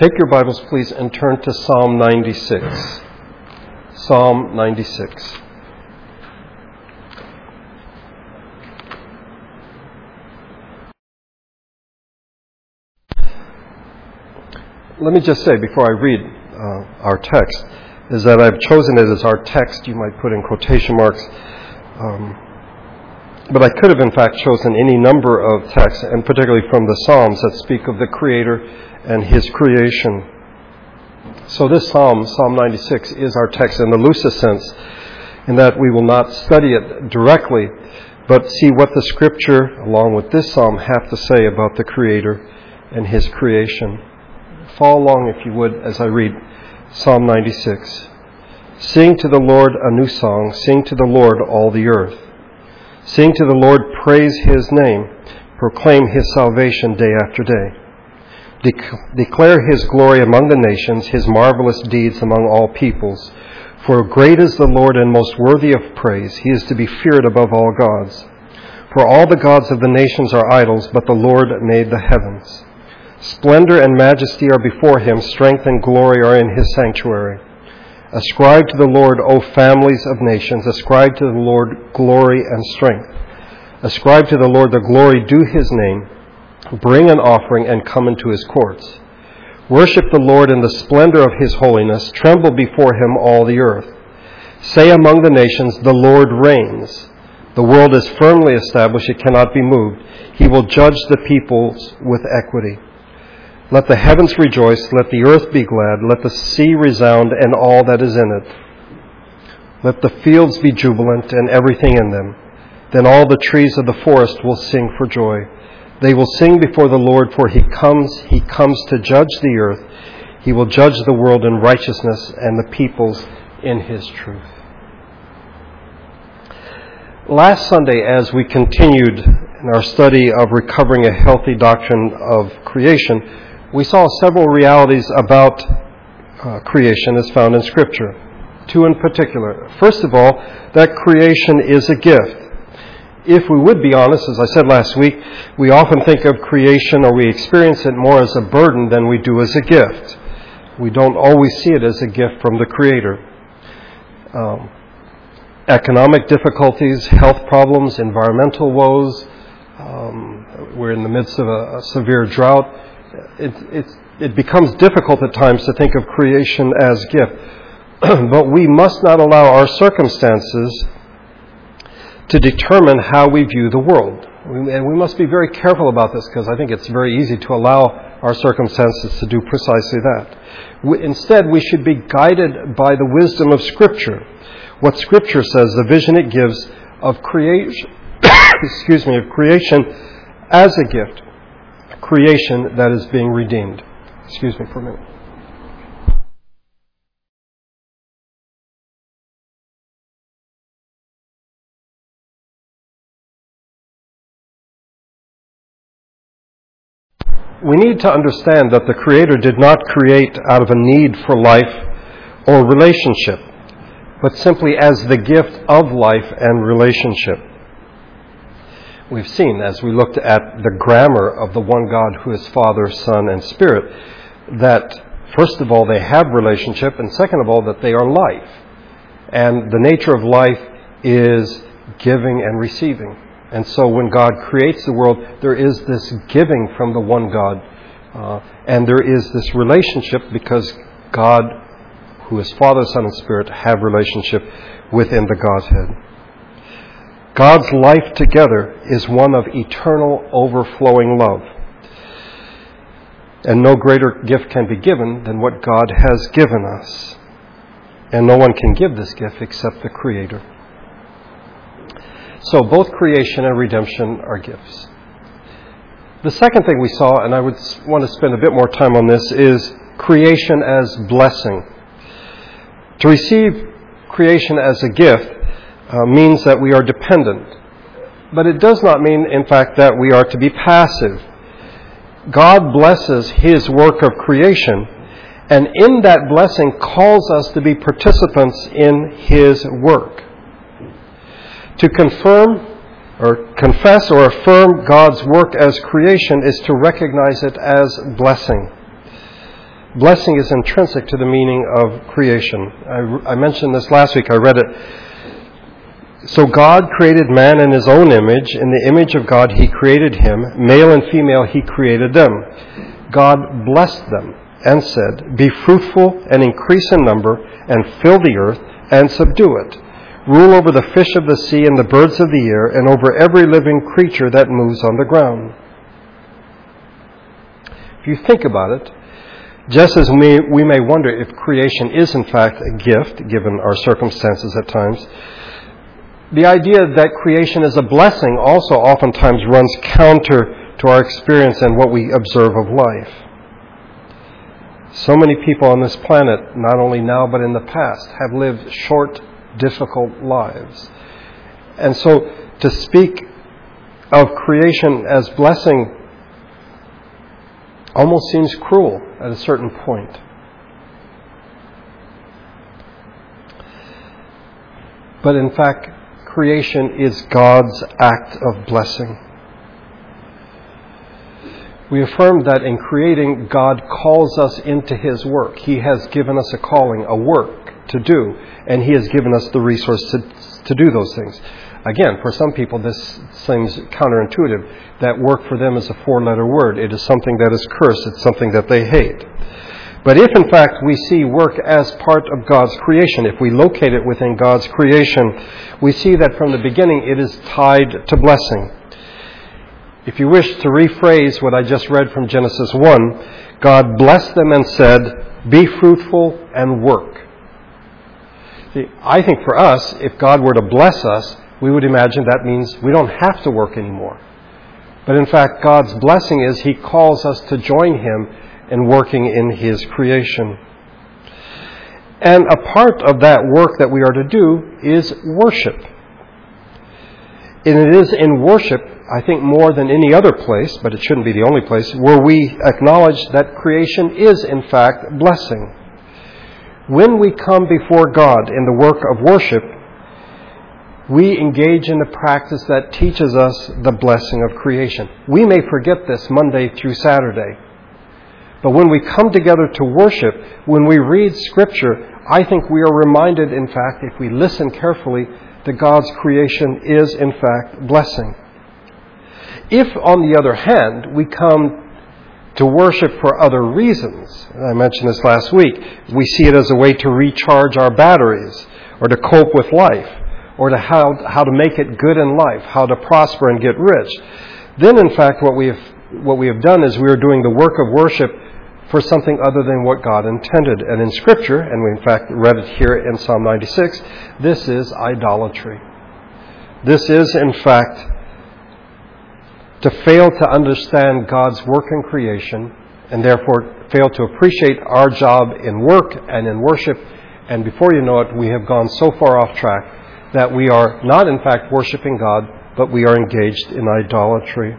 Take your Bibles, please, and turn to Psalm 96. Psalm 96. Let me just say before I read uh, our text is that I've chosen it as our text. You might put in quotation marks. Um, but I could have, in fact, chosen any number of texts, and particularly from the Psalms that speak of the Creator and His creation. So this Psalm, Psalm 96, is our text in the loosest sense, in that we will not study it directly, but see what the Scripture, along with this Psalm, have to say about the Creator and His creation. Follow along, if you would, as I read Psalm 96. Sing to the Lord a new song. Sing to the Lord all the earth. Sing to the Lord, praise his name. Proclaim his salvation day after day. De- declare his glory among the nations, his marvelous deeds among all peoples. For great is the Lord and most worthy of praise. He is to be feared above all gods. For all the gods of the nations are idols, but the Lord made the heavens. Splendor and majesty are before him, strength and glory are in his sanctuary. Ascribe to the Lord, O families of nations, ascribe to the Lord glory and strength. Ascribe to the Lord the glory due his name. Bring an offering and come into his courts. Worship the Lord in the splendor of his holiness. Tremble before him, all the earth. Say among the nations, The Lord reigns. The world is firmly established, it cannot be moved. He will judge the peoples with equity. Let the heavens rejoice, let the earth be glad, let the sea resound and all that is in it. Let the fields be jubilant and everything in them. Then all the trees of the forest will sing for joy. They will sing before the Lord, for he comes, he comes to judge the earth. He will judge the world in righteousness and the peoples in his truth. Last Sunday, as we continued in our study of recovering a healthy doctrine of creation, we saw several realities about uh, creation as found in Scripture. Two in particular. First of all, that creation is a gift. If we would be honest, as I said last week, we often think of creation or we experience it more as a burden than we do as a gift. We don't always see it as a gift from the Creator. Um, economic difficulties, health problems, environmental woes, um, we're in the midst of a, a severe drought it, it, it becomes difficult at times to think of creation as gift. but we must not allow our circumstances to determine how we view the world. And we must be very careful about this because I think it's very easy to allow our circumstances to do precisely that. Instead, we should be guided by the wisdom of Scripture. What Scripture says, the vision it gives of creation, excuse me, of creation as a gift creation that is being redeemed. Excuse me for a minute. We need to understand that the Creator did not create out of a need for life or relationship, but simply as the gift of life and relationship we've seen as we looked at the grammar of the one God who is Father, Son, and Spirit, that first of all they have relationship, and second of all that they are life. And the nature of life is giving and receiving. And so when God creates the world, there is this giving from the one God, uh, and there is this relationship because God, who is Father, Son, and Spirit, have relationship within the Godhead. God's life together is one of eternal, overflowing love. And no greater gift can be given than what God has given us. And no one can give this gift except the Creator. So both creation and redemption are gifts. The second thing we saw, and I would want to spend a bit more time on this, is creation as blessing. To receive creation as a gift uh, means that we are dependent. But it does not mean, in fact, that we are to be passive. God blesses His work of creation, and in that blessing calls us to be participants in His work. To confirm or confess or affirm God's work as creation is to recognize it as blessing. blessing is intrinsic to the meaning of creation. I, I, mentioned this last week, I read it. So God created man in his own image. In the image of God, he created him. Male and female, he created them. God blessed them and said, Be fruitful and increase in number, and fill the earth and subdue it. Rule over the fish of the sea and the birds of the air, and over every living creature that moves on the ground. If you think about it, just as we, we may wonder if creation is in fact a gift, given our circumstances at times, the idea that creation is a blessing also oftentimes runs counter to our experience and what we observe of life. So many people on this planet, not only now but in the past, have lived short, difficult lives. And so to speak of creation as blessing almost seems cruel at a certain point. But in fact, creation is God's act of blessing. We affirm that in creating, God calls us into His work. He has given us a calling, a work to do, and He has given us the resource to, to do those things. Again, for some people, this seems counterintuitive. That work for them is a four letter word. It is something that is cursed, it's something that they hate. But if in fact we see work as part of God's creation, if we locate it within God's creation, we see that from the beginning it is tied to blessing. If you wish to rephrase what I just read from Genesis 1, God blessed them and said, Be fruitful and work. See, I think for us, if God were to bless us, we would imagine that means we don't have to work anymore. But in fact, God's blessing is He calls us to join Him in working in His creation. And a part of that work that we are to do is worship. And it is in worship I think more than any other place, but it shouldn't be the only place, where we acknowledge that creation is in fact blessing. When we come before God in the work of worship, we engage in a practice that teaches us the blessing of creation. We may forget this Monday through Saturday, but when we come together to worship, when we read Scripture, I think we are reminded, in fact, if we listen carefully, that God's creation is in fact blessing. If, on the other hand, we come to worship for other reasons, I mentioned this last week, we see it as a way to recharge our batteries or to cope with life or to how, how to make it good in life, how to prosper and get rich, then in fact what we have, what we have done is we are doing the work of worship for something other than what God intended. And in Scripture, and we in fact read it here in Psalm 96, this is idolatry. This is in fact to fail to understand God's work in creation and therefore fail to appreciate our job in work and in worship. And before you know it, we have gone so far off track that we are not, in fact, worshiping God, but we are engaged in idolatry.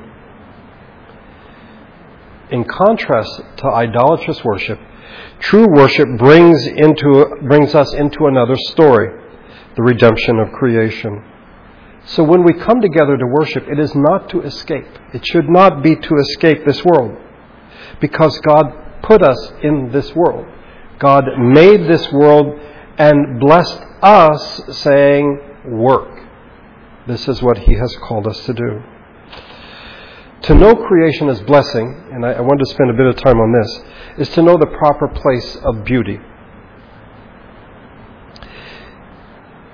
In contrast to idolatrous worship, true worship brings, into, brings us into another story the redemption of creation. So when we come together to worship, it is not to escape. It should not be to escape this world. Because God put us in this world. God made this world and blessed us, saying, Work. This is what He has called us to do. To know creation as blessing, and I, I want to spend a bit of time on this, is to know the proper place of beauty.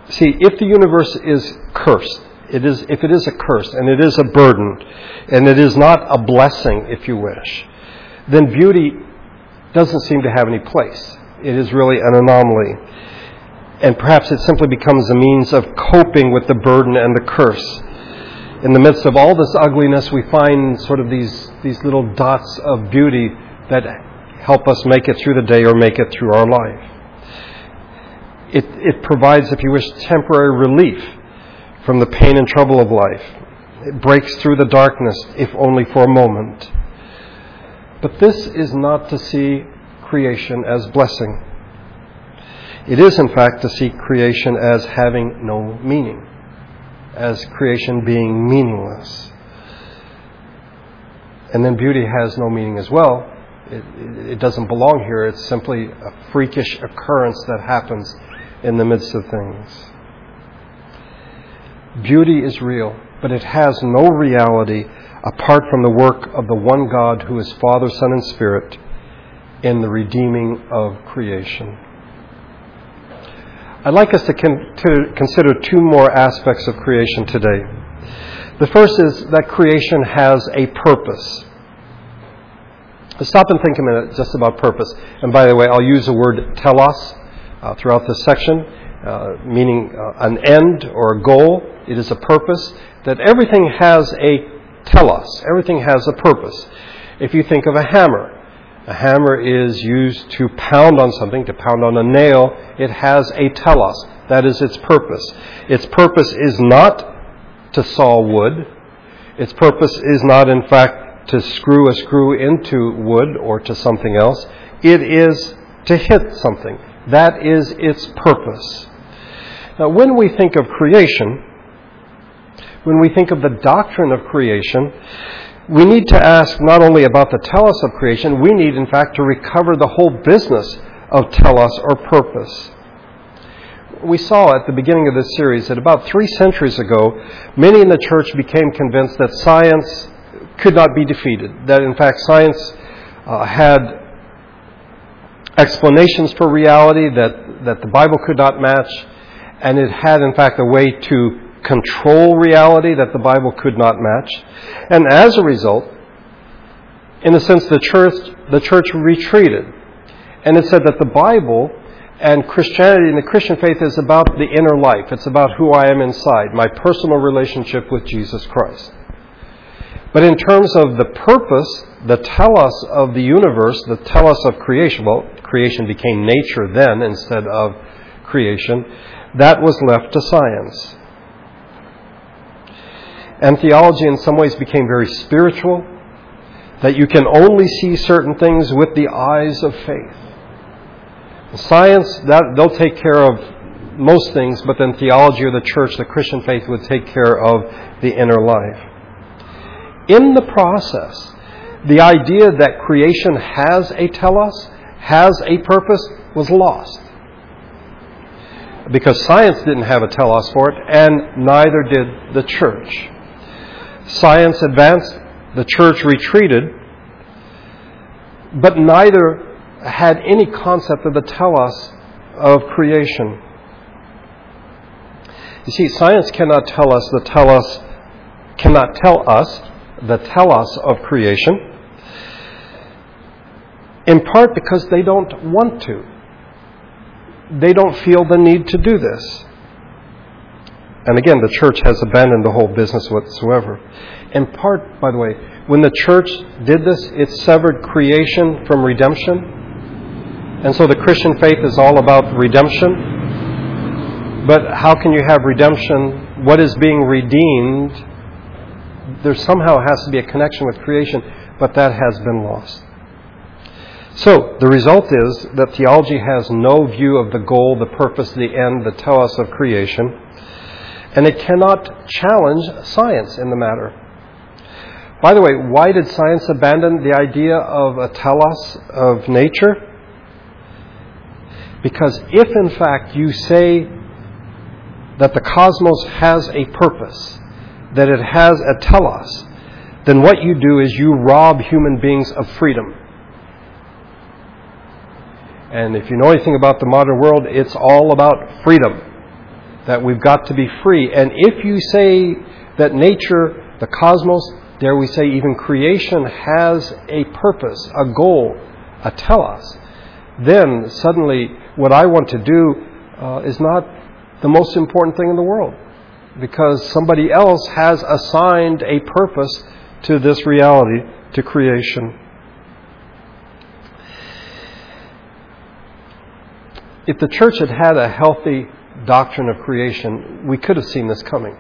See, if the universe is cursed, it is, if it is a curse and it is a burden and it is not a blessing, if you wish, then beauty doesn't seem to have any place. It is really an anomaly. And perhaps it simply becomes a means of coping with the burden and the curse. In the midst of all this ugliness, we find sort of these, these little dots of beauty that help us make it through the day or make it through our life. It, it provides, if you wish, temporary relief from the pain and trouble of life. It breaks through the darkness, if only for a moment. But this is not to see creation as blessing. It is, in fact, to see creation as having no meaning, as creation being meaningless. And then beauty has no meaning as well It, it doesn't belong here. It's simply a freakish occurrence that happens in the midst of things. Beauty is real, but it has no reality apart from the work of the one God who is Father, Son, and Spirit in the redeeming of creation. I'd like us to, con- to consider two more aspects of creation today. The first is that creation has a purpose. Stop and think a minute just about purpose. And by the way, I'll use the word telos uh, throughout this section, uh, meaning uh, an end or a goal. It is a purpose. That everything has a telos, everything has a purpose. If you think of a hammer, a hammer is used to pound on something, to pound on a nail. It has a telos. That is its purpose. Its purpose is not to saw wood. Its purpose is not, in fact, to screw a screw into wood or to something else. It is to hit something. That is its purpose. Now, when we think of creation, when we think of the doctrine of creation, we need to ask not only about the telos of creation, we need, in fact, to recover the whole business of telos or purpose. We saw at the beginning of this series that about three centuries ago, many in the church became convinced that science could not be defeated, that in fact science uh, had explanations for reality that, that the Bible could not match, and it had in fact a way to control reality that the Bible could not match. And as a result, in a sense, the church, the church retreated. And it said that the Bible and Christianity and the Christian faith is about the inner life. It's about who I am inside, my personal relationship with Jesus Christ. But in terms of the purpose, the telos of the universe, the telos of creation, well, creation became nature then instead of creation, that was left to science. And theology, in some ways, became very spiritual, that you can only see certain things with the eyes of faith. Science, that, they'll take care of most things, but then theology or the church, the Christian faith, would take care of the inner life. In the process, the idea that creation has a telos, has a purpose, was lost. Because science didn't have a telos for it, and neither did the church. Science advanced, the church retreated, but neither had any concept of the telos of creation. You see, science cannot tell us the telos, cannot tell us the telos of creation, in part because they don't want to. They don't feel the need to do this. And again, the church has abandoned the whole business whatsoever. In part, by the way, when the church did this, it severed creation from redemption. And so the Christian faith is all about redemption. But how can you have redemption? What is being redeemed? There somehow has to be a connection with creation, but that has been lost. So, the result is that theology has no view of the goal, the purpose, the end, the telos of creation and it cannot challenge science in the matter. By the way, why did science abandon the idea of a telos of nature? Because if in fact you say that the cosmos has a purpose, that it has a telos, then what you do is you rob human beings of freedom. And if you know anything about the modern world, it's all about freedom that we've got to be free. And if you say that nature, the cosmos, dare we say even creation has a purpose, a goal, a telos, then suddenly what I want to do uh, is not the most important thing in the world because somebody else has assigned a purpose to this reality, to creation. If the church had had a healthy doctrine of creation, we could have seen this coming.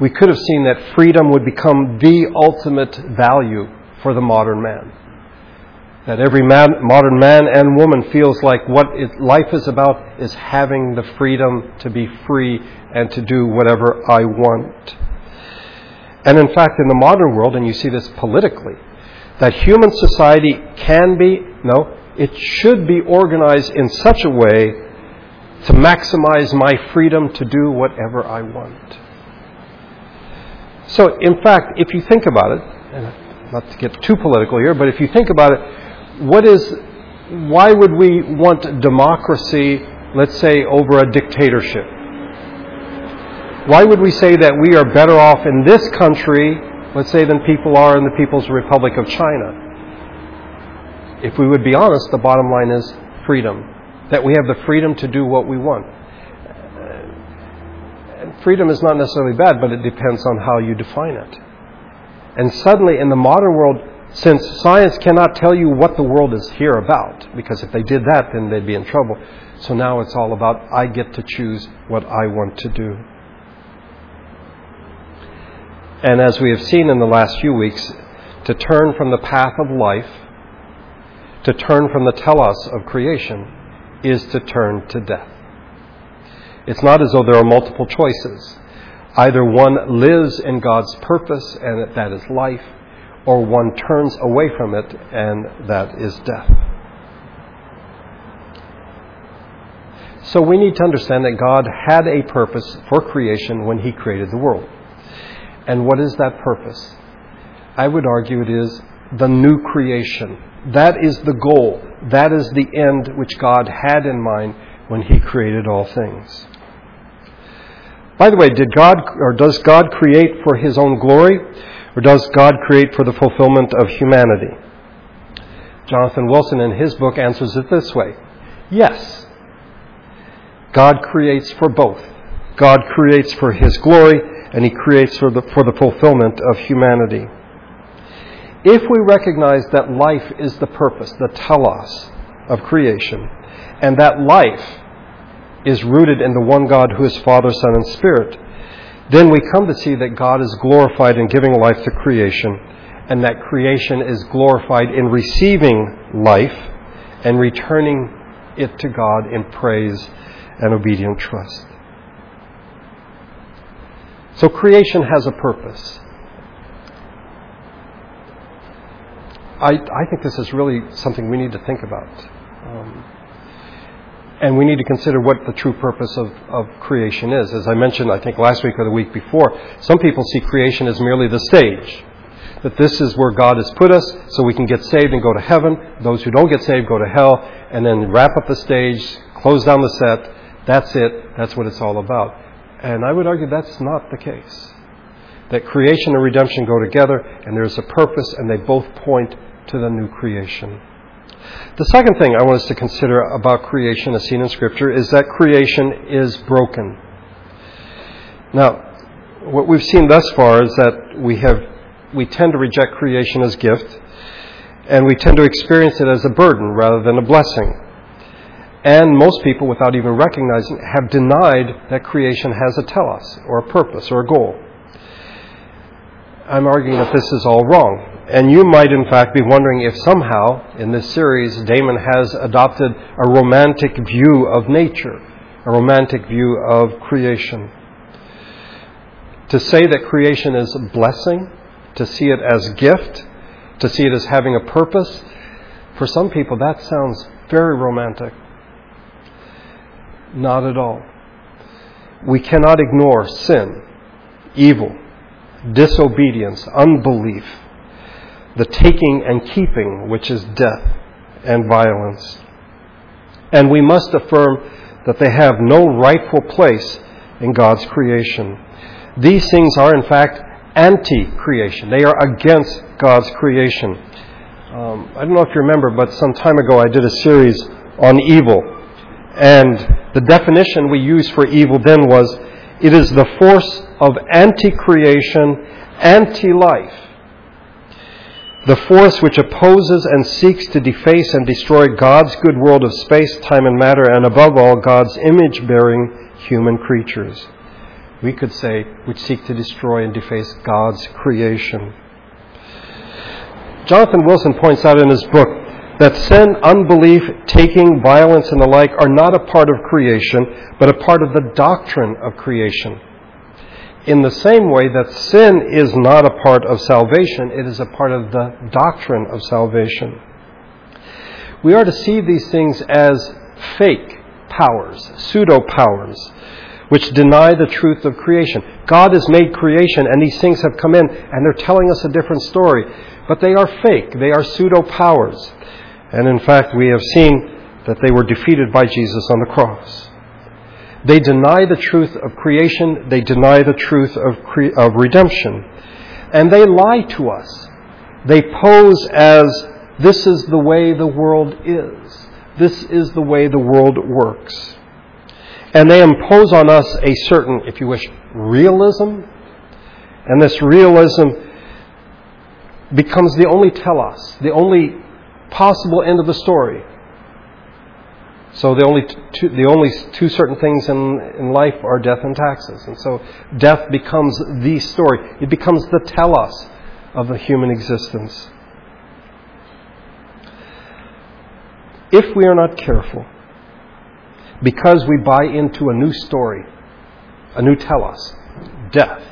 We could have seen that freedom would become the ultimate value for the modern man. That every man, modern man and woman feels like what it, life is about is having the freedom to be free and to do whatever I want. And in fact, in the modern world, and you see this politically, that human society can be, no, it should be organized in such a way to maximize my freedom to do whatever I want. So, in fact, if you think about it, and not to get too political here, but if you think about it, what is, why would we want democracy, let's say, over a dictatorship? Why would we say that we are better off in this country, let's say, than people are in the People's Republic of China? If we would be honest, the bottom line is freedom. That we have the freedom to do what we want. Freedom is not necessarily bad, but it depends on how you define it. And suddenly, in the modern world, since science cannot tell you what the world is here about, because if they did that, then they'd be in trouble. So now it's all about I get to choose what I want to do. And as we have seen in the last few weeks, to turn from the path of life, to turn from the telos of creation, is to turn to death. It's not as though there are multiple choices. Either one lives in God's purpose, and that is life, or one turns away from it, and that is death. So we need to understand that God had a purpose for creation when He created the world. And what is that purpose? I would argue it is the new creation. That is the goal. That is the end which God had in mind when He created all things. By the way, did God or does God create for His own glory, or does God create for the fulfillment of humanity? Jonathan Wilson, in his book, answers it this way: Yes. God creates for both. God creates for His glory, and He creates for the, for the fulfillment of humanity. If we recognize that life is the purpose, the telos of creation, and that life is rooted in the one God who is Father, Son, and Spirit, then we come to see that God is glorified in giving life to creation, and that creation is glorified in receiving life and returning it to God in praise and obedient trust. So creation has a purpose. I, I think this is really something we need to think about. Um, and we need to consider what the true purpose of, of creation is. As I mentioned, I think last week or the week before, some people see creation as merely the stage. That this is where God has put us so we can get saved and go to heaven. Those who don't get saved go to hell, and then wrap up the stage, close down the set. That's it. That's what it's all about. And I would argue that's not the case. That creation and redemption go together, and there's a purpose, and they both point to the new creation. The second thing I want us to consider about creation as seen in Scripture is that creation is broken. Now, what we've seen thus far is that we have we tend to reject creation as gift, and we tend to experience it as a burden rather than a blessing. And most people, without even recognizing, have denied that creation has a telos, or a purpose, or a goal. I'm arguing that this is all wrong. And you might, in fact, be wondering if somehow, in this series, Damon has adopted a romantic view of nature, a romantic view of creation. To say that creation is a blessing, to see it as gift, to see it as having a purpose, for some people that sounds very romantic. Not at all. We cannot ignore sin, evil, disobedience, unbelief the taking and keeping, which is death and violence. And we must affirm that they have no rightful place in God's creation. These things are, in fact, anti creation, they are against God's creation. Um, I don't know if you remember, but some time ago I did a series on evil. And the definition we used for evil then was it is the force of anti creation, anti life the force which opposes and seeks to deface and destroy God's good world of space, time, and matter, and above all, God's image bearing human creatures. We could say, which seek to destroy and deface God's creation. Jonathan Wilson points out in his book that sin, unbelief, taking, violence, and the like are not a part of creation, but a part of the doctrine of creation. In the same way that sin is not a part of salvation, it is a part of the doctrine of salvation. We are to see these things as fake powers, pseudo powers, which deny the truth of creation. God has made creation, and these things have come in, and they're telling us a different story. But they are fake, they are pseudo powers. And in fact, we have seen that they were defeated by Jesus on the cross. They deny the truth of creation, they deny the truth of, cre- of redemption, and they lie to us. They pose as this is the way the world is, this is the way the world works. And they impose on us a certain, if you wish, realism, and this realism becomes the only telos, the only possible end of the story. So the only two, the only two certain things in, in life are death and taxes. And so death becomes the story. It becomes the telos of the human existence. If we are not careful, because we buy into a new story, a new telos, death,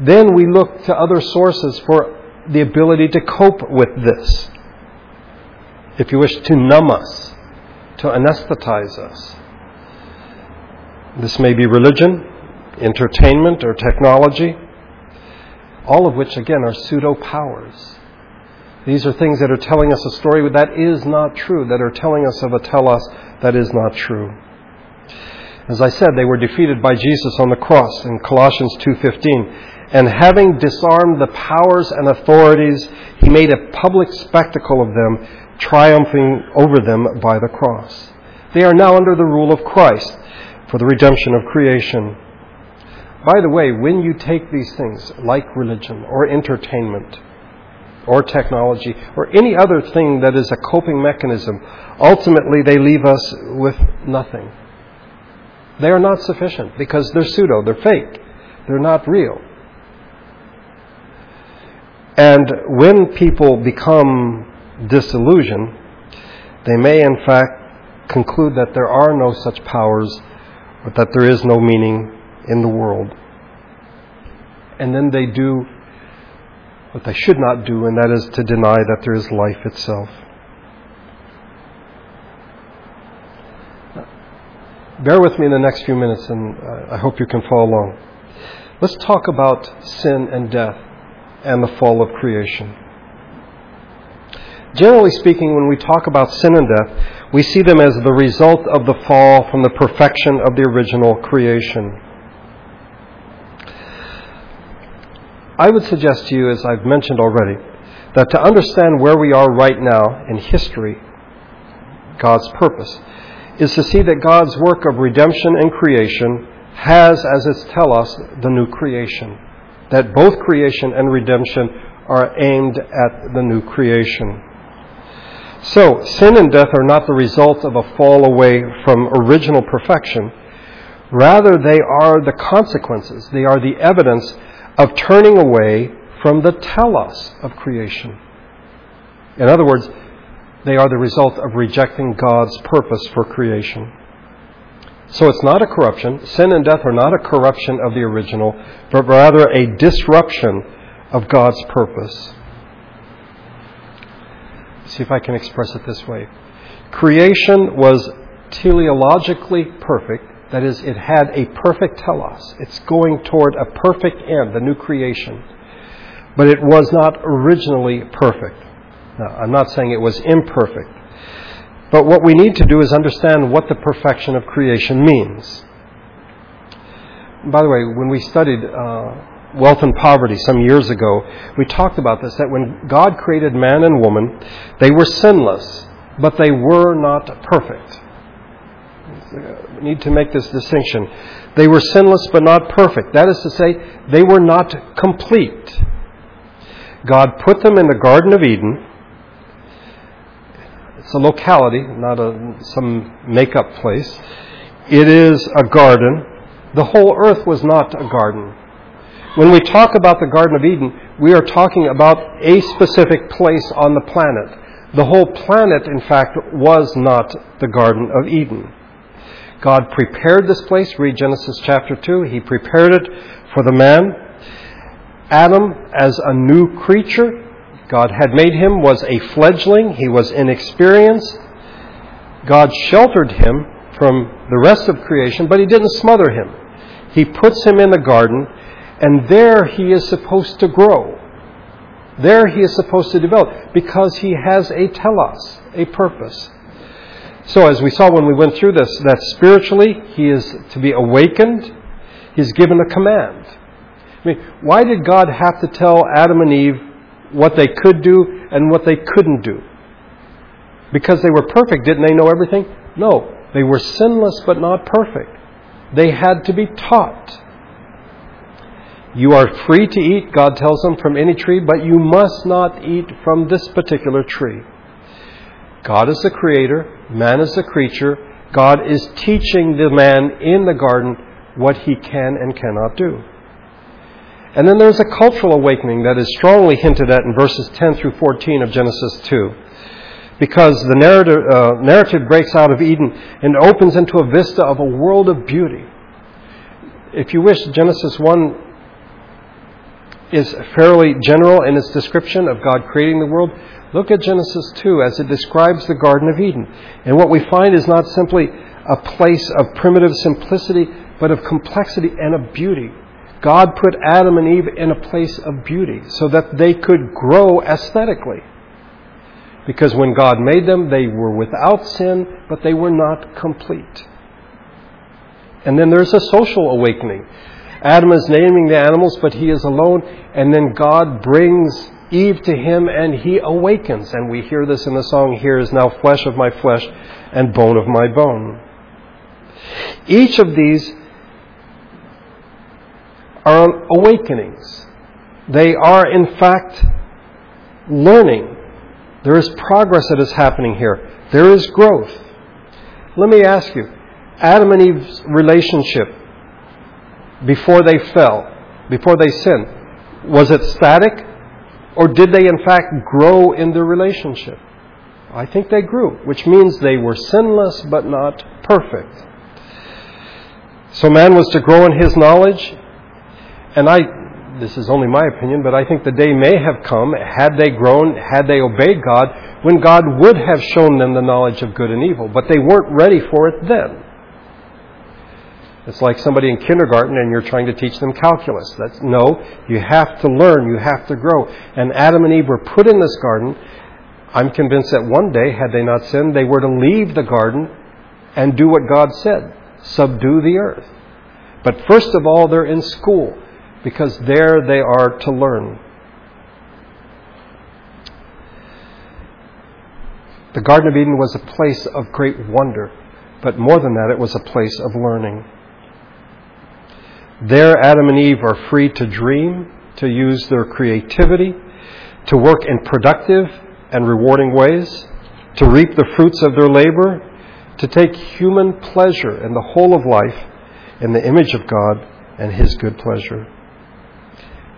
then we look to other sources for the ability to cope with this. If you wish to numb us, to anesthetize us. This may be religion, entertainment, or technology, all of which, again, are pseudo powers. These are things that are telling us a story that is not true, that are telling us of a telos that is not true. As I said, they were defeated by Jesus on the cross in Colossians 2:15. And having disarmed the powers and authorities, he made a public spectacle of them, triumphing over them by the cross. They are now under the rule of Christ for the redemption of creation. By the way, when you take these things, like religion or entertainment or technology or any other thing that is a coping mechanism, ultimately they leave us with nothing. They are not sufficient because they're pseudo, they're fake, they're not real. And when people become disillusioned, they may in fact conclude that there are no such powers, but that there is no meaning in the world. And then they do what they should not do, and that is to deny that there is life itself. Bear with me in the next few minutes, and uh, I hope you can follow along. Let's talk about sin and death and the fall of creation. Generally speaking, when we talk about sin and death, we see them as the result of the fall from the perfection of the original creation. I would suggest to you, as I've mentioned already, that to understand where we are right now in history, God's purpose, is to see that God's work of redemption and creation has as its telos the new creation. That both creation and redemption are aimed at the new creation. So, sin and death are not the result of a fall away from original perfection. Rather, they are the consequences, they are the evidence of turning away from the telos of creation. In other words, they are the result of rejecting God's purpose for creation. So it's not a corruption. Sin and death are not a corruption of the original, but rather a disruption of God's purpose. See if I can express it this way. Creation was teleologically perfect. That is, it had a perfect telos. It's going toward a perfect end, the new creation. But it was not originally perfect. Now, I'm not saying it was imperfect. But what we need to do is understand what the perfection of creation means. By the way, when we studied uh, wealth and poverty some years ago, we talked about this that when God created man and woman, they were sinless, but they were not perfect. We need to make this distinction. They were sinless but not perfect. That is to say, they were not complete. God put them in the Garden of Eden. It's a locality, not a, some make up place. It is a garden. The whole earth was not a garden. When we talk about the Garden of Eden, we are talking about a specific place on the planet. The whole planet, in fact, was not the Garden of Eden. God prepared this place. Read Genesis chapter 2. He prepared it for the man. Adam, as a new creature, God had made him, was a fledgling. He was inexperienced. God sheltered him from the rest of creation, but He didn't smother him. He puts him in the garden, and there he is supposed to grow. There he is supposed to develop because he has a telos, a purpose. So, as we saw when we went through this, that spiritually he is to be awakened, he's given a command. I mean, why did God have to tell Adam and Eve what they could do and what they couldn't do? Because they were perfect, didn't they know everything? No. They were sinless but not perfect. They had to be taught. You are free to eat, God tells them, from any tree, but you must not eat from this particular tree. God is the creator, man is the creature. God is teaching the man in the garden what he can and cannot do. And then there's a cultural awakening that is strongly hinted at in verses 10 through 14 of Genesis 2 because the narrative, uh, narrative breaks out of Eden and opens into a vista of a world of beauty. If you wish, Genesis 1 is fairly general in its description of God creating the world. Look at Genesis 2 as it describes the Garden of Eden. And what we find is not simply a place of primitive simplicity, but of complexity and of beauty. God put Adam and Eve in a place of beauty so that they could grow aesthetically. Because when God made them, they were without sin, but they were not complete. And then there's a social awakening. Adam is naming the animals, but he is alone, and then God brings Eve to him and he awakens. And we hear this in the song, Here is now flesh of my flesh and bone of my bone. Each of these are awakenings. They are, in fact, learning there is progress that is happening here. There is growth. Let me ask you Adam and Eve's relationship before they fell, before they sinned, was it static? Or did they in fact grow in their relationship? I think they grew, which means they were sinless but not perfect. So man was to grow in his knowledge, and I this is only my opinion, but I think the day may have come, had they grown, had they obeyed God, when God would have shown them the knowledge of good and evil. But they weren't ready for it then. It's like somebody in kindergarten and you're trying to teach them calculus. That's no, you have to learn, you have to grow. And Adam and Eve were put in this garden. I'm convinced that one day, had they not sinned, they were to leave the garden and do what God said subdue the earth. But first of all, they're in school because there they are to learn. The Garden of Eden was a place of great wonder, but more than that, it was a place of learning. There, Adam and Eve are free to dream, to use their creativity, to work in productive and rewarding ways, to reap the fruits of their labor, to take human pleasure in the whole of life in the image of God and His good pleasure.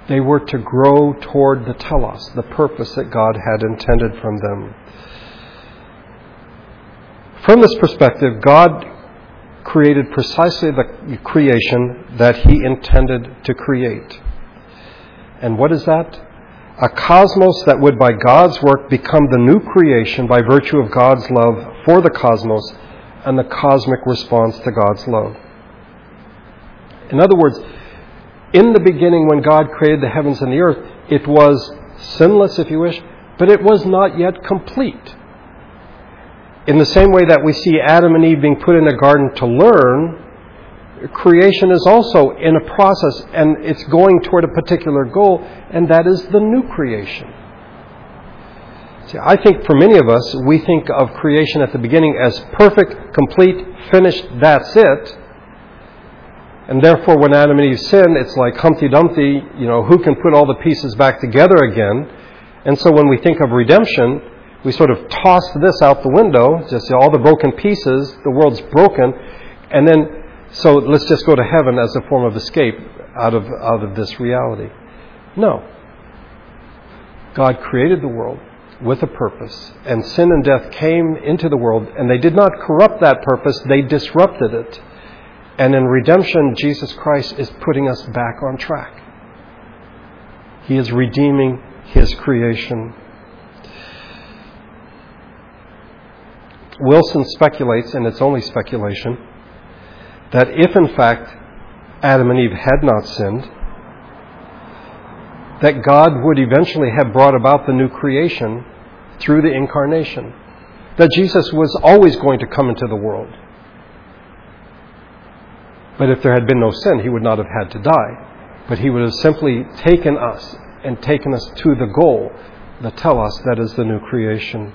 They were to grow toward the telos, the purpose that God had intended from them. From this perspective, God created precisely the creation that He intended to create. And what is that? A cosmos that would, by God's work, become the new creation by virtue of God's love for the cosmos and the cosmic response to God's love. In other words, in the beginning, when God created the heavens and the earth, it was sinless, if you wish, but it was not yet complete. In the same way that we see Adam and Eve being put in a garden to learn, creation is also in a process and it's going toward a particular goal, and that is the new creation. See, I think for many of us, we think of creation at the beginning as perfect, complete, finished, that's it. And therefore, when Adam and Eve sin, it's like Humpty Dumpty, you know, who can put all the pieces back together again? And so when we think of redemption, we sort of toss this out the window, just all the broken pieces, the world's broken, and then, so let's just go to heaven as a form of escape out of, out of this reality. No. God created the world. with a purpose, and sin and death came into the world, and they did not corrupt that purpose, they disrupted it. And in redemption, Jesus Christ is putting us back on track. He is redeeming His creation. Wilson speculates, and it's only speculation, that if in fact Adam and Eve had not sinned, that God would eventually have brought about the new creation through the incarnation. That Jesus was always going to come into the world. But if there had been no sin, he would not have had to die. But he would have simply taken us and taken us to the goal, the telos, that is the new creation.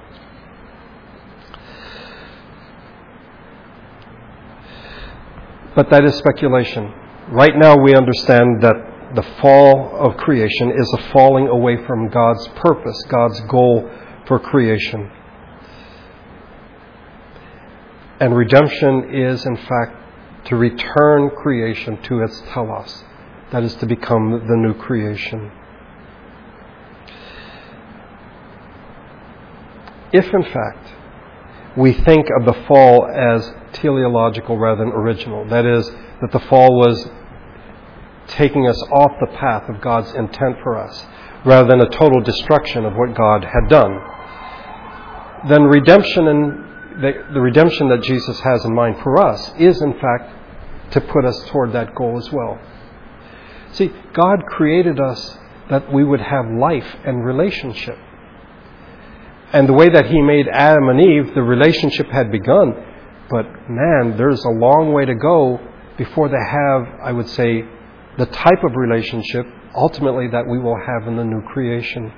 But that is speculation. Right now, we understand that the fall of creation is a falling away from God's purpose, God's goal for creation. And redemption is, in fact, to return creation to its telos. That is to become the new creation. If, in fact, we think of the fall as teleological rather than original, that is, that the fall was taking us off the path of God's intent for us, rather than a total destruction of what God had done, then redemption and the, the, redemption that Jesus has in mind for us is, in fact, to put us toward that goal as well. See, God created us that we would have life and relationship. And the way that He made Adam and Eve, the relationship had begun. But man, there's a long way to go before they have, I would say, the type of relationship ultimately that we will have in the new creation.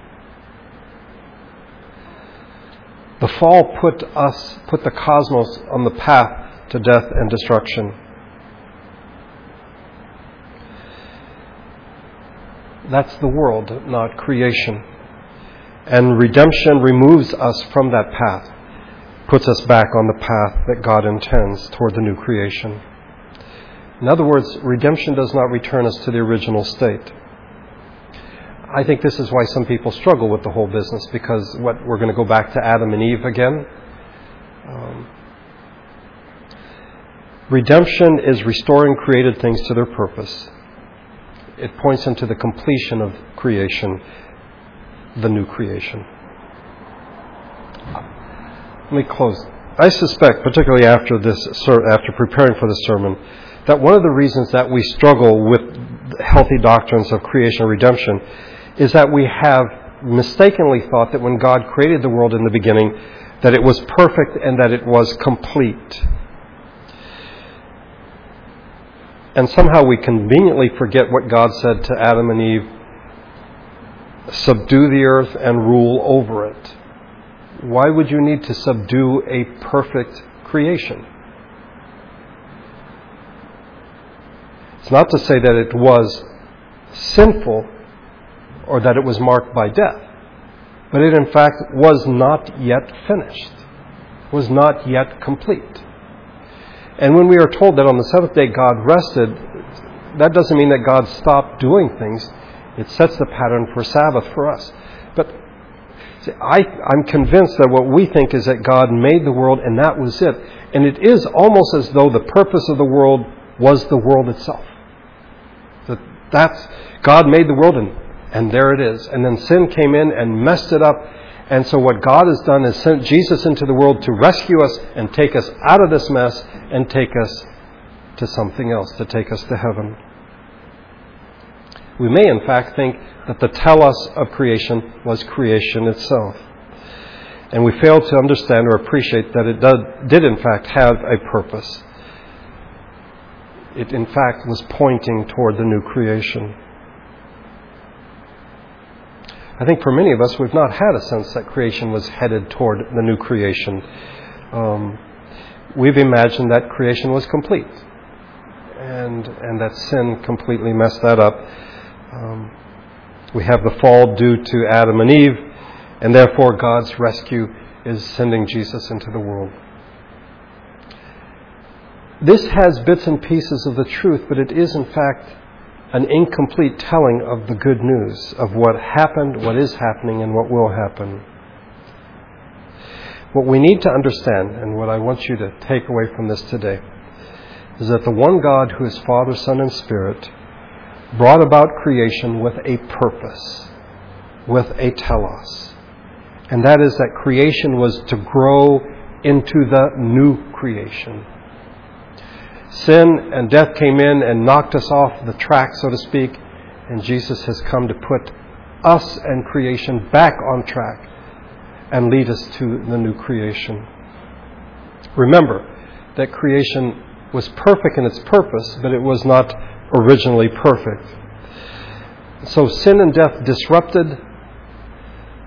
The fall put us, put the cosmos on the path to death and destruction. That's the world, not creation. And redemption removes us from that path, puts us back on the path that God intends toward the new creation. In other words, redemption does not return us to the original state. I think this is why some people struggle with the whole business because what we're going to go back to Adam and Eve again. Um, redemption is restoring created things to their purpose. It points them to the completion of creation, the new creation. Let me close. I suspect, particularly after this, after preparing for the sermon, that one of the reasons that we struggle with healthy doctrines of creation and redemption is that we have mistakenly thought that when God created the world in the beginning, that it was perfect and that it was complete. And somehow we conveniently forget what God said to Adam and Eve subdue the earth and rule over it. Why would you need to subdue a perfect creation? It's not to say that it was sinful or that it was marked by death, but it in fact was not yet finished, was not yet complete. And when we are told that on the seventh day God rested, that doesn't mean that God stopped doing things. It sets the pattern for Sabbath for us. But I, I'm convinced that what we think is that God made the world and that was it. And it is almost as though the purpose of the world was the world itself. That that's God made the world and, and there it is. And then sin came in and messed it up. And so what God has done is sent Jesus into the world to rescue us and take us out of this mess and take us to something else, to take us to heaven. We may, in fact, think that the telos of creation was creation itself. And we fail to understand or appreciate that it did, in fact, have a purpose it in fact was pointing toward the new creation. I think for many of us, we've not had a sense that creation was headed toward the new creation. Um, we've imagined that creation was complete, and and that sin completely messed that up. Um, we have the fall due to Adam and Eve, and therefore God's rescue is sending Jesus into the world. This has bits and pieces of the truth, but it is in fact an incomplete telling of the good news of what happened, what is happening, and what will happen. What we need to understand, and what I want you to take away from this today, is that the one God who is Father, Son, and Spirit brought about creation with a purpose, with a telos. And that is that creation was to grow into the new creation. Sin and death came in and knocked us off the track, so to speak, and Jesus has come to put us and creation back on track and lead us to the new creation. Remember that creation was perfect in its purpose, but it was not originally perfect. So sin and death disrupted,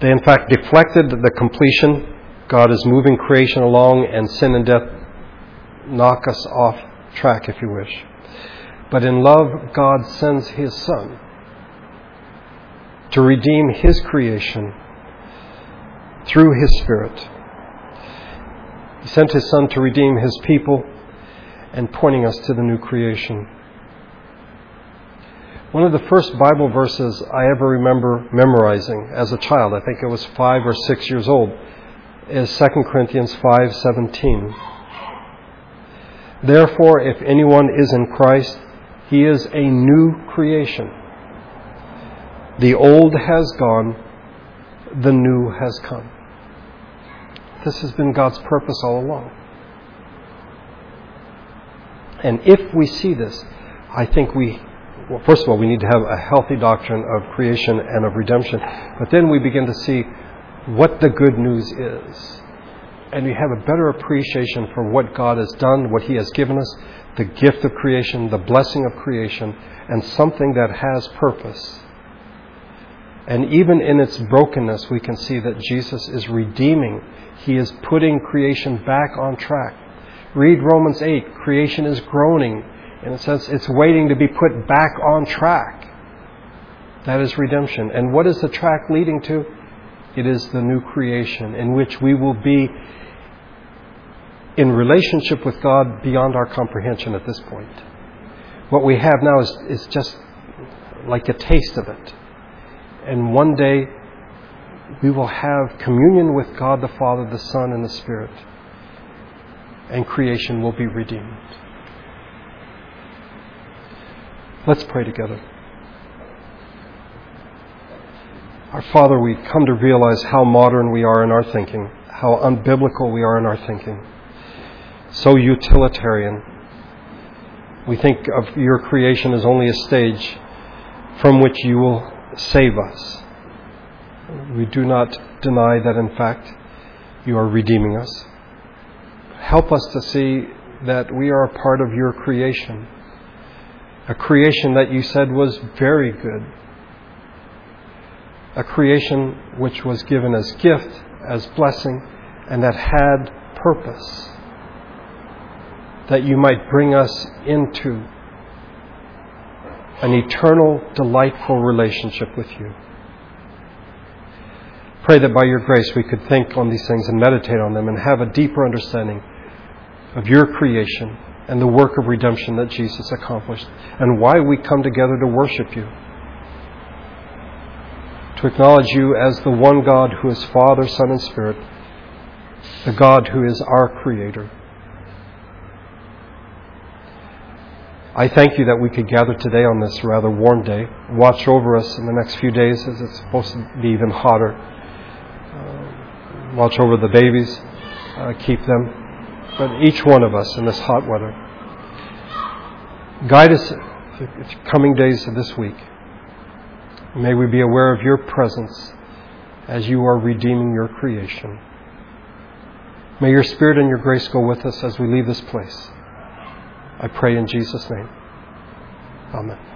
they in fact deflected the completion. God is moving creation along, and sin and death knock us off track, if you wish. But in love, God sends His Son to redeem His creation through His Spirit. He sent His Son to redeem His people and pointing us to the new creation. One of the first Bible verses I ever remember memorizing as a child, I think it was five or six years old, is 2 Corinthians 5:17. Therefore, if anyone is in Christ, he is a new creation. The old has gone, the new has come. This has been God's purpose all along. And if we see this, I think we, well, first of all, we need to have a healthy doctrine of creation and of redemption. But then we begin to see what the good news is. And we have a better appreciation for what God has done, what He has given us, the gift of creation, the blessing of creation, and something that has purpose. And even in its brokenness, we can see that Jesus is redeeming. He is putting creation back on track. Read Romans 8. Creation is groaning. In a sense, it's waiting to be put back on track. That is redemption. And what is the track leading to? It is the new creation in which we will be in relationship with God beyond our comprehension at this point. What we have now is, is just like a taste of it. And one day we will have communion with God the Father, the Son, and the Spirit and creation will be redeemed. Let's pray together. Our Father, we come to realize how modern we are in our thinking, how unbiblical we are in our thinking, so utilitarian. We think of your creation as only a stage from which you will save us. We do not deny that, in fact, you are redeeming us help us to see that we are a part of your creation. A creation that you said was very good. A creation which was given as gift, as blessing, and that had purpose. That you might bring us into an eternal, delightful relationship with you. Pray that by your grace we could think on these things and meditate on them and have a deeper understanding of your creation and the work of redemption that Jesus accomplished and why we come together to worship you. To acknowledge you as the one God who is Father, Son, and Spirit, the God who is our Creator. I thank you that we could gather today on this rather warm day. Watch over us in the next few days as it's supposed to be even hotter. Uh, watch over the babies, uh, keep them but each one of us in this hot weather. Guide us the coming days of this week. May we be aware of your presence as you are redeeming your creation. May your Spirit and your grace go with us as we leave this place. I pray in Jesus' name. Amen.